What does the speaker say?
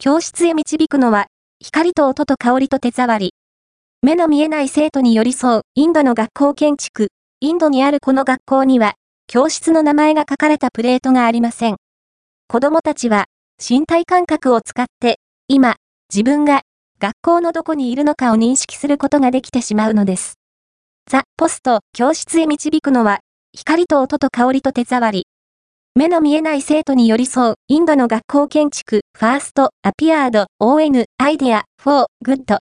教室へ導くのは、光と音と香りと手触り。目の見えない生徒に寄り添うインドの学校建築。インドにあるこの学校には、教室の名前が書かれたプレートがありません。子供たちは、身体感覚を使って、今、自分が学校のどこにいるのかを認識することができてしまうのです。ザ・ポスト、教室へ導くのは、光と音と香りと手触り。目の見えない生徒に寄り添う、インドの学校建築、 First、apピアード、ON、アイデア、フォー、グッド。